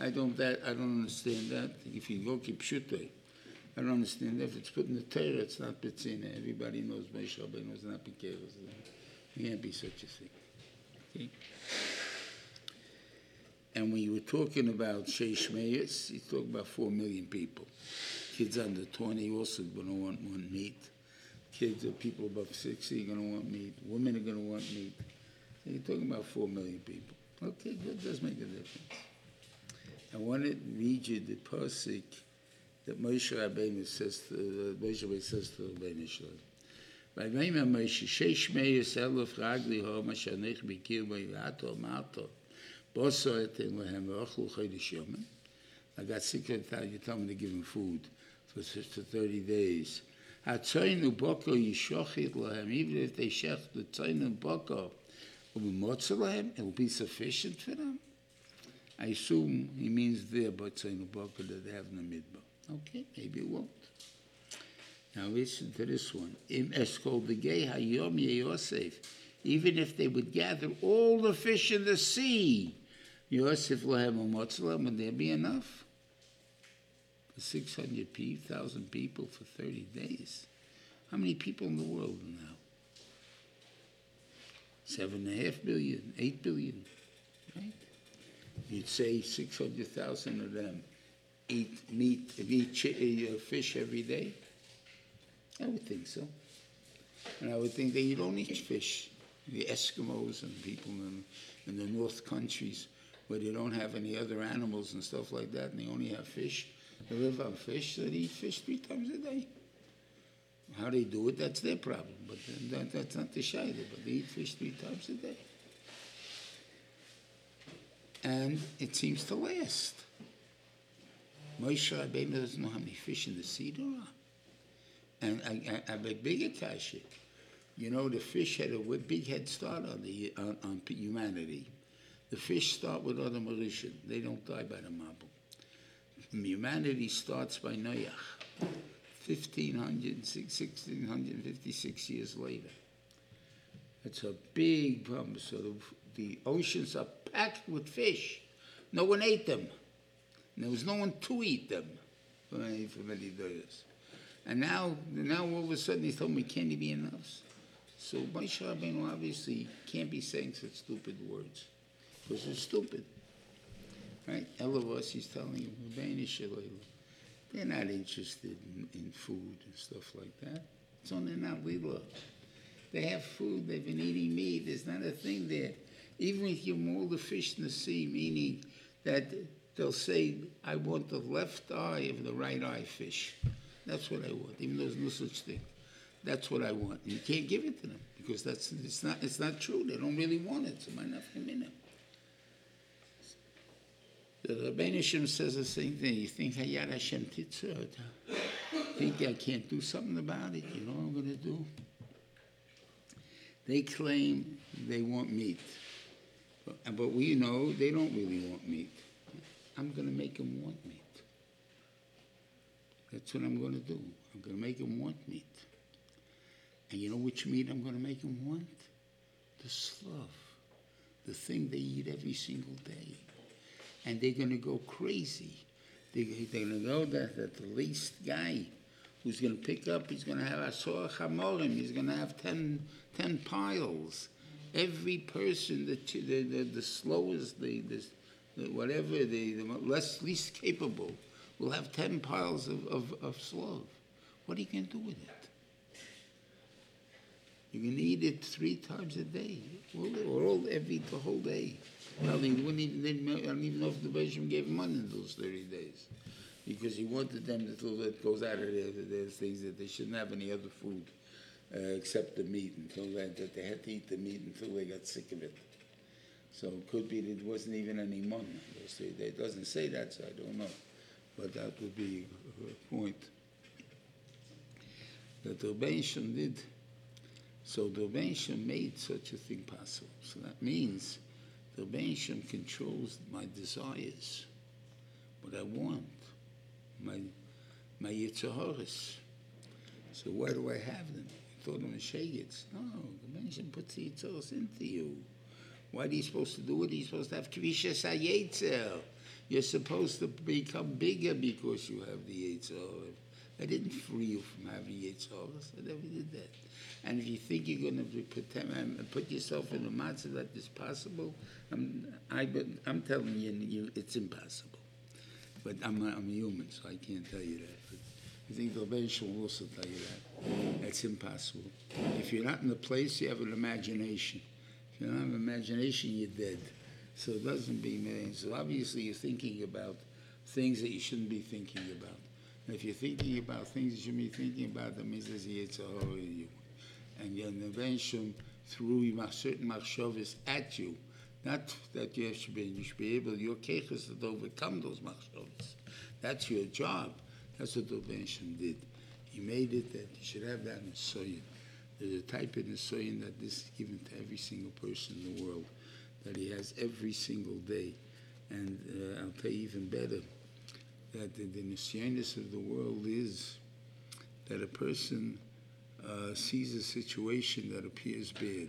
I don't that I don't understand that. If you go keep shutay, I don't understand that. If it's put in the Torah, it's not bitzina. Everybody knows Moshe Rabbeinu was not bikeres. It can't be such a thing. Okay. And when you were talking about Sheish Meyers, you talk about four million people. Kids under 20 also going to want, meat. Kids people above 60 are going to want meat. Women are going to want meat. So you're talking about four million people. Okay, that does make a difference. I want to read you the pasuk that Moshe Rabbeinu says to uh, Moshe Rabbeinu says to Rabbeinu Shalom. By name of Moshe, Sheish Meyers Elof Ragli Ho Mashanich Bikir Bayato Mato Boso Etem Lehem Ochlu Chodesh Yomim. I got sick of that. You told me to give him food for, for 30 days. Hatzoinu Boko Yishochit Lehem. Even if they shech the Tzoinu Boko, will be Lehem, it will be sufficient for them. I assume he means there, but Tzoinu Boko that they have in the midbar. Okay, maybe it won't. Now listen to this one. Im eskol hayom Yosef. Even if they would gather all the fish in the sea, Yosef lahem umotzlam, would there be enough? For 600,000 people for 30 days. How many people in the world now? Seven and a half billion, eight billion, right? you'd say six hundred thousand of them eat meat, eat uh, fish every day? I would think so. And I would think you don't eat fish. The Eskimos and people in, in the North countries where they don't have any other animals and stuff like that, and they only have fish, they live on fish, they eat fish three times a day. How they do it, that's their problem, but that, that's not the shayla, but they eat fish three times a day. And it seems to last. Moshe Rabbeinu doesn't know how many fish in the sea there are. And I, I, have a bigger kasha. You know, the fish had a big head start on the on, on humanity. The fish start with Adam Rishon. They don't die by the marble. Humanity starts by Noach. 1500, 1656 years later. It's a big problem. So the, the oceans are packed with fish. No one ate them. And there was no one to eat them for many, for many days. And now, now all of a sudden he told me, can't it be enough? So Moshe Rabbeinu obviously can't be saying such stupid words because it's stupid. Right? Elavos, he's telling you, they're not interested in, in food and stuff like that. It's only not lila. They have food, they've been eating meat, there's not a thing there. Even if you them the fish in the sea, meaning that they'll say, I want the left eye of the right eye fish. That's what I want, even though there's no such thing. That's what I want. And you can't give it to them because that's it's not it's not true. They don't really want it. So my nothing in it. The Rebbeinu Shem says the same thing. You think Hayat Hashem? Think I can't do something about it? You know what I'm going to do? They claim they want meat, but, but we know they don't really want meat. I'm going to make them want meat. That's what I'm going to do. I'm going to make them want meat. And you know which meat I'm going to make them want? The slough, the thing they eat every single day. And they're going to go crazy. They, they're going to know that, that the least guy who's going to pick up, he's going to have Asor Chamorim, he's going to have 10, 10 piles. Every person, the, the, the, the slowest, the, the, the whatever, the, the less, least capable, will have 10 piles of, of, of. What are you going to do with it? You can eat it three times a day, or, or all, every, the whole day. Well, he wouldn't even, they I don't even know if the Bishop gave him money in those 30 days. Because he wanted them to, till that goes out of their, their things that they shouldn't have any other food uh, except the meat until that, that they had to eat the meat until they got sick of it. So it could be that it wasn't even any money. It doesn't say that, so I don't know. But that would be a point. That the Rebbein did. So the Rebbein made such a thing possible. So that means the Rebbein controls my desires, what I want, my my Yitzharis. So why do I have them? You thought them as shagets. No, the Rebbein puts the Yitzharis into you. What are you supposed to do? Are you supposed to have? Kvisha Sayetzel. You're supposed to become bigger because you have the Yitzhar. I didn't free you from having Yitzhar. I never did that. And if you think you're going to pretend, um, put yourself in a matzah that is possible, I'm, I, I'm telling you, you, it's impossible. But I'm, a- I'm human, so I can't tell you that. But I think the Rebbe will also tell you that. That's impossible. If you're not in the place, you have an imagination. If you don't have imagination, you're dead. So it doesn't be millions. So obviously, you're thinking about things that you shouldn't be thinking about. And if you're thinking about things you shouldn't be thinking about, that means there's Yitzhahara in you. And your intervention through certain machshavas at you, not that you should be, you should be able, your keches to overcome those machshavas. That's your job. That's what the Rebbeinu did. He made it that you should have that in soyin. There's a type in the soyin that this is given to every single person in the world, that he has every single day. And uh, I'll tell you even better, that the, the of the world is that a person uh, sees a situation that appears bad,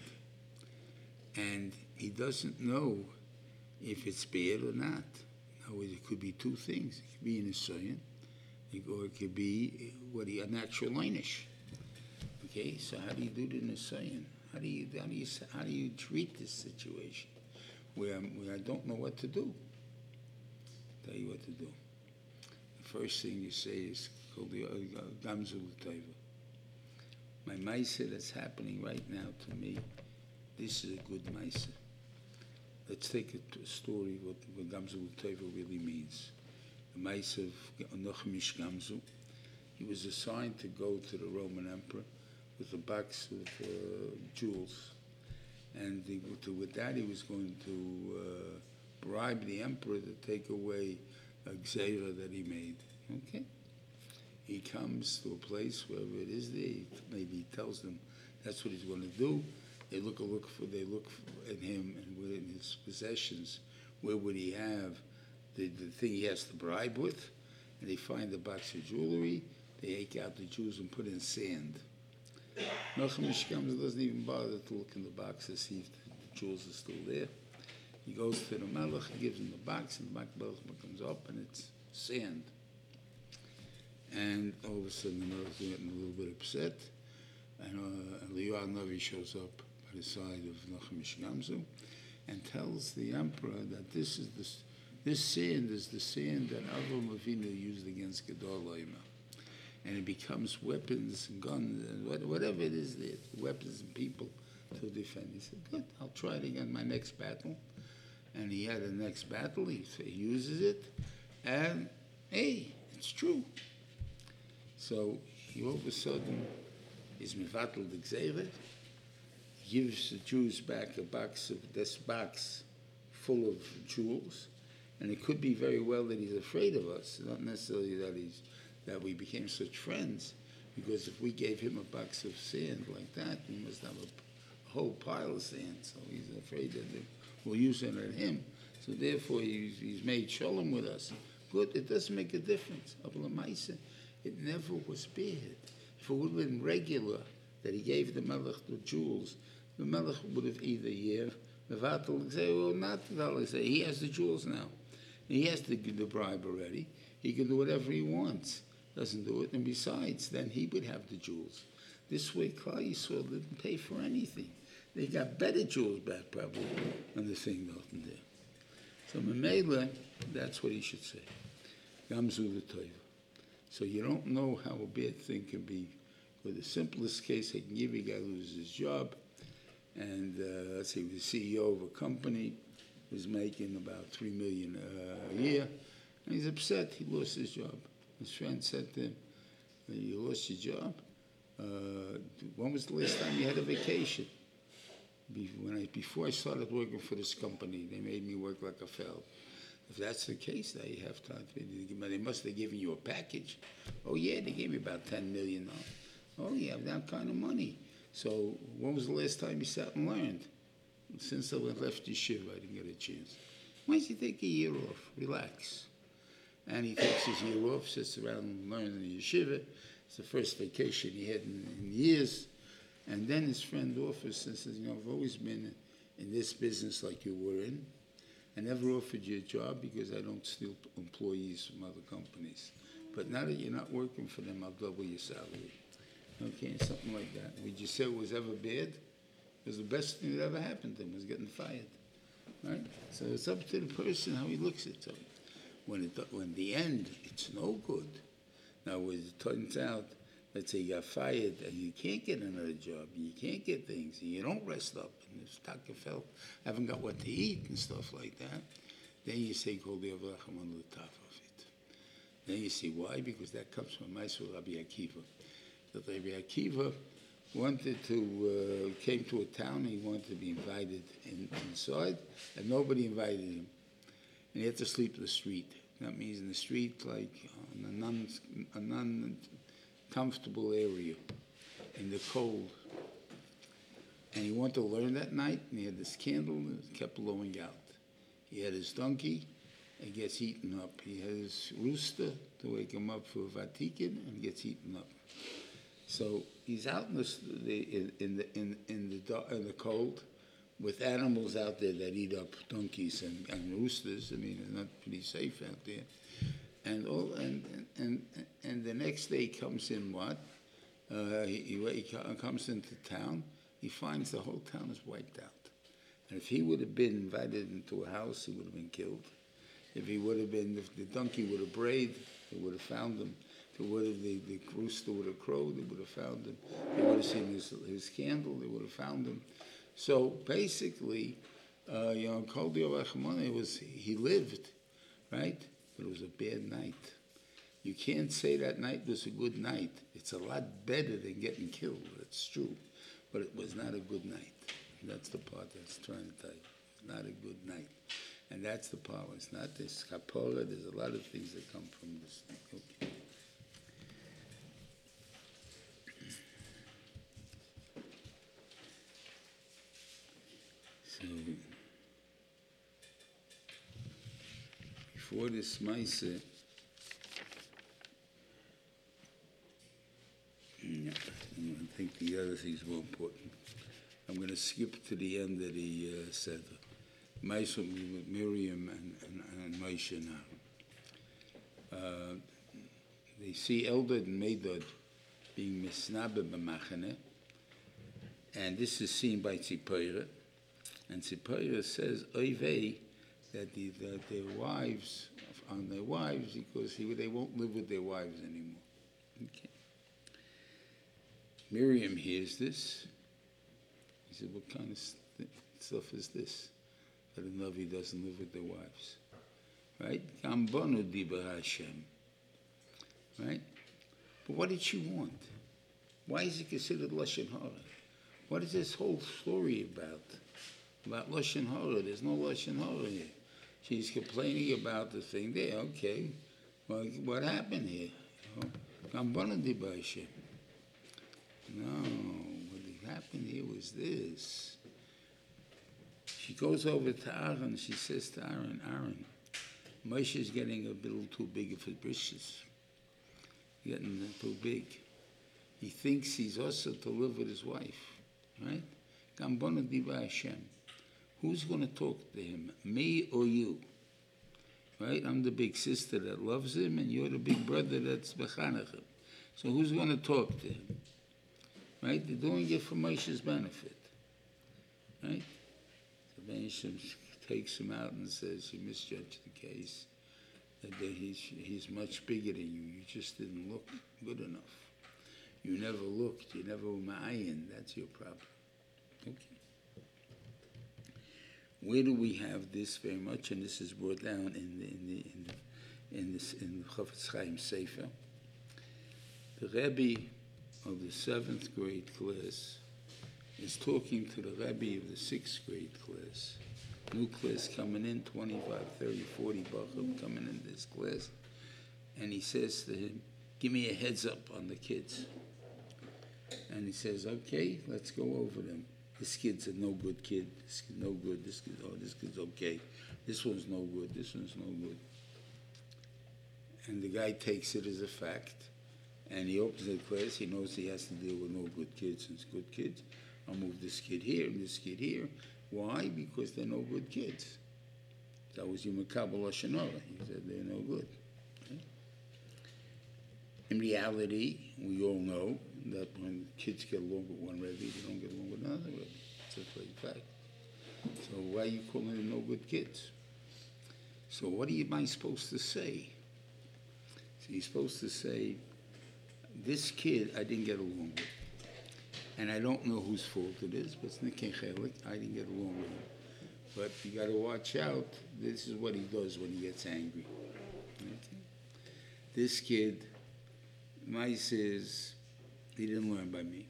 and he doesn't know if it's bad or not. Now, it could be two things. It could be an nisayon, or it could be what he, a natural einish. Okay, so how do you do the nisayon? How do you how do you how do you treat this situation where I don't know what to do? tell you what to do. The first thing you say is, called the Gamzu Taiva. My Maisa that's happening right now to me, this is a good Maisa. Let's take a, story what, what Gamzu Taiva really means. The Maisa of Nachum Ish Gamzu. He was assigned to go to the Roman Emperor with a box of uh, jewels. And to, with that, he was going to uh, bribe the emperor to take away a gzera that he made. Okay? He comes to a place, wherever it is he, maybe he tells them that's what he's going to do. They look, a look for, they look for, at him and within his possessions, where would he have the, the thing he has to bribe with? And they find the box of jewelry, they take out the jewels and put in sand. Melchim comes doesn't even bother to look in the box to see if the jewels are still there. He goes to the Melech, he gives him the box, and the box comes up, and it's sand. And all of a sudden, the Melech is getting a little bit upset, and uh, Eliyahu Navi shows up by the side of Nachum Gamzu and tells the emperor that this is the, this sand is the sand that Avram Avinu used against Kedorlaomer and it becomes weapons guns and whatever it is, weapons and people to defend. He said, "Good, I'll try it again my next battle." And he had a next battle. He, he uses it, and hey, it's true. So he all of a sudden is mevatel the gzeret, gives the Jews back a box of this box full of jewels, and it could be very well that he's afraid of us, not necessarily that he's that we became such friends because if we gave him a box of sand like that, we must have a, a whole pile of sand. So he's afraid that we'll use it on him. So therefore, he's, he's made shalom with us. Good, it doesn't make a difference. It never was bad. If it would have been regular that he gave the Melech the jewels, the Melech would have either year, Mevatel, say, well, not say, he has the jewels now. He has the, the bribe already. He can do whatever he wants doesn't do it, and besides, then he would have the jewels. This way, Klal Yisrael didn't pay for anything. They got better jewels back probably than the thing nothing there. So Mamela, that's what he should say. Gamzu the So you don't know how a bad thing can be. For the simplest case, I can give you a guy loses his job, and uh, let's say the CEO of a company, was making about three million uh, a year, and he's upset he lost his job. His friend said to him, you lost your job? Uh, when was the last time you had a vacation? When I, before I started working for this company, they made me work like a fellow. If that's the case, now you have time. They must have given you a package. Oh yeah, they gave me about ten million dollars. Oh yeah, that kind of money. So when was the last time you sat and learned? Since I left the yeshiva, I didn't get a chance. Why don't you take a year off? Relax and he takes his year off, sits around and learns in the yeshiva. It's the first vacation he had in, in years. And then his friend offers and says, you know, I've always been in this business like you were in. I never offered you a job because I don't steal employees from other companies. But now that you're not working for them, I'll double your salary. Okay, something like that. Would you say it was ever bad? It was the best thing that ever happened to him was getting fired. Right? So it's up to the person how he looks at it when it when the end it's no good. Now, when it turns out, let's say you got fired and you can't get another job, you can't get things, and you don't rest up, and if Dr. Felt haven't got what to eat and stuff like that, then you say Kol Diavracham on the top of it. Then you see why? Because that comes from Maisur Rabbi Akiva. That Rabbi Akiva wanted to, uh, came to a town, he wanted to be invited in, inside, and nobody invited him and he had to sleep in the street. That means in the street, like in a non, a non-comfortable area, in the cold. And he wanted to learn that night, and he had this candle that kept blowing out. He had his donkey, and gets eaten up. He had his rooster to wake him up for vatikin, and gets eaten up. So he's out in the in the in, in the in the cold, with animals out there that eat up donkeys and, and roosters. I mean, it's not pretty safe out there. And all and and and the next day he comes in what? Uh, he, he, comes into town. He finds the whole town is wiped out. And if he would have been invited into a house, he would have been killed. If he would have been, if the donkey would have brayed, they would have found him. If would have, the, the rooster would have crowed, they would have found him. They would have seen his, his candle, they would have found him. So basically, uh, Kol Rachmana was, he lived, right? But it was a bad night. You can't say that night was a good night. It's a lot better than getting killed. That's true. But it was not a good night. That's the part that's trying to tell you. Not a good night. And that's the part. It's not this kapora. There's a lot of things that come from this. Okay. So, before this Maise, I think the other thing's more important. I'm going to skip to the end of the uh, Seder. With Miriam and, and, and Moshe now. Uh, they see Eldad and Medad being misnabe b'machane, and this is seen by Tzipora. And Tzipora says, Oivei, that, the, that their wives, on their wives, because he, they won't live with their wives anymore. Okay. Miriam hears this. He said, What kind of st- stuff is this? That a Navi doesn't live with their wives. Right? Gambonu Hashem. Right? But what did she want? Why is it considered Lashon Hara? What is this whole story about? About Lashon Hara? There's no Lashon Hara here. She's complaining about the thing there. Okay. Well, what happened here? Diba Hashem. No, what happened here was this. She goes over to Aaron. She says to Aaron, Aaron, Moshe is getting a little too big for britches. Getting too big. He thinks he's also to live with his wife, right? Gambona diva Hashem. Who's going to talk to him, me or you? Right? I'm the big sister that loves him, and you're the big brother that's bechanach him. So who's going to talk to him? Right? They're doing it for Moshe's benefit. Right? So Moshe takes him out and says, You misjudged the case. That he's, he's much bigger than you. You just didn't look good enough. You never looked. You never were ma'ayin. That's your problem. Okay. Where do we have this very much? And this is brought down in the in the in, the, in this in Chaim Sefer. The Rebbe of the seventh grade class is talking to the Rebbe of the sixth grade class. New class coming in, 25, 30, 40 Bachim coming in this class. And he says to him, Give me a heads up on the kids. And he says, Okay, let's go over them. This kid's a no good kid. This kid's no good. This kid, oh, this kid's okay. This one's no good. This one's no good. And the guy takes it as a fact and he opens the class, he knows he has to deal with no good kids and good kids. I'll move this kid here and this kid here. Why? Because they're no good kids. That was your Makabal Hashanah. He said they're no good. Okay? In reality, we all know that when kids get along with one Rebbe, they don't get along with another Rebbe. It's a plain fact. So why are you calling them no good kids? So what am I supposed to say? So you're supposed to say, this kid I didn't get along with. And I don't know whose fault it is, but it's. I didn't get along with him. But you got to watch out. This is what he does when he gets angry. Okay? This kid, my says, he didn't learn by me.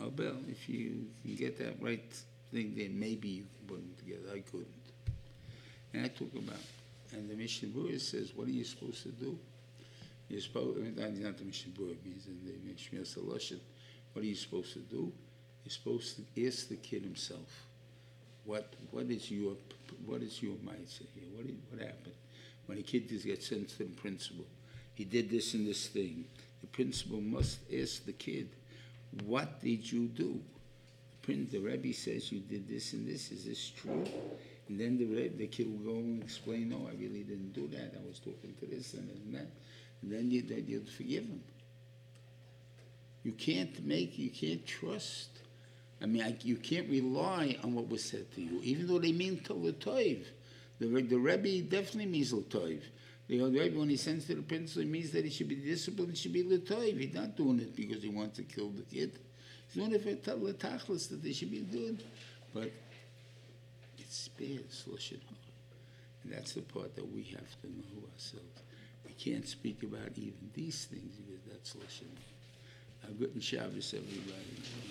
Oh, Bill, if you can get that right thing, then maybe you can put them together. I couldn't. And I took talk about, and the Mishnah Berurah says, what are you supposed to do? You're supposed, not the Mishnah Berurah, means in the Mishnah Saloshet. What are you supposed to do? You're supposed to ask the kid himself, what what is your what is your mindset here? What what happened when a kid just gets sent to the principal? He did this and this thing. The principal must ask the kid, what did you do? The, Rebbe says you did this and this. Is this true? And then the Rebbe, the kid will go and explain, no, I really didn't do that. I was talking to this and that. And then you, then you'd forgive him. You can't make, you can't trust. I mean, I, you can't rely on what was said to you, even though they mean to toiv. The, the Rebbe definitely means Latoiv. The old Rebbe, when he sends to the principal, it means that he should be disciplined, he should be Latoiv. He's not doing it because he wants to kill the kid. He's doing it for tell the tachlis that they should be doing. But it's bad, Lashon. And that's the part that we have to know ourselves. We can't speak about even these things because that's Lashon Hara. A good Shabbos, everybody.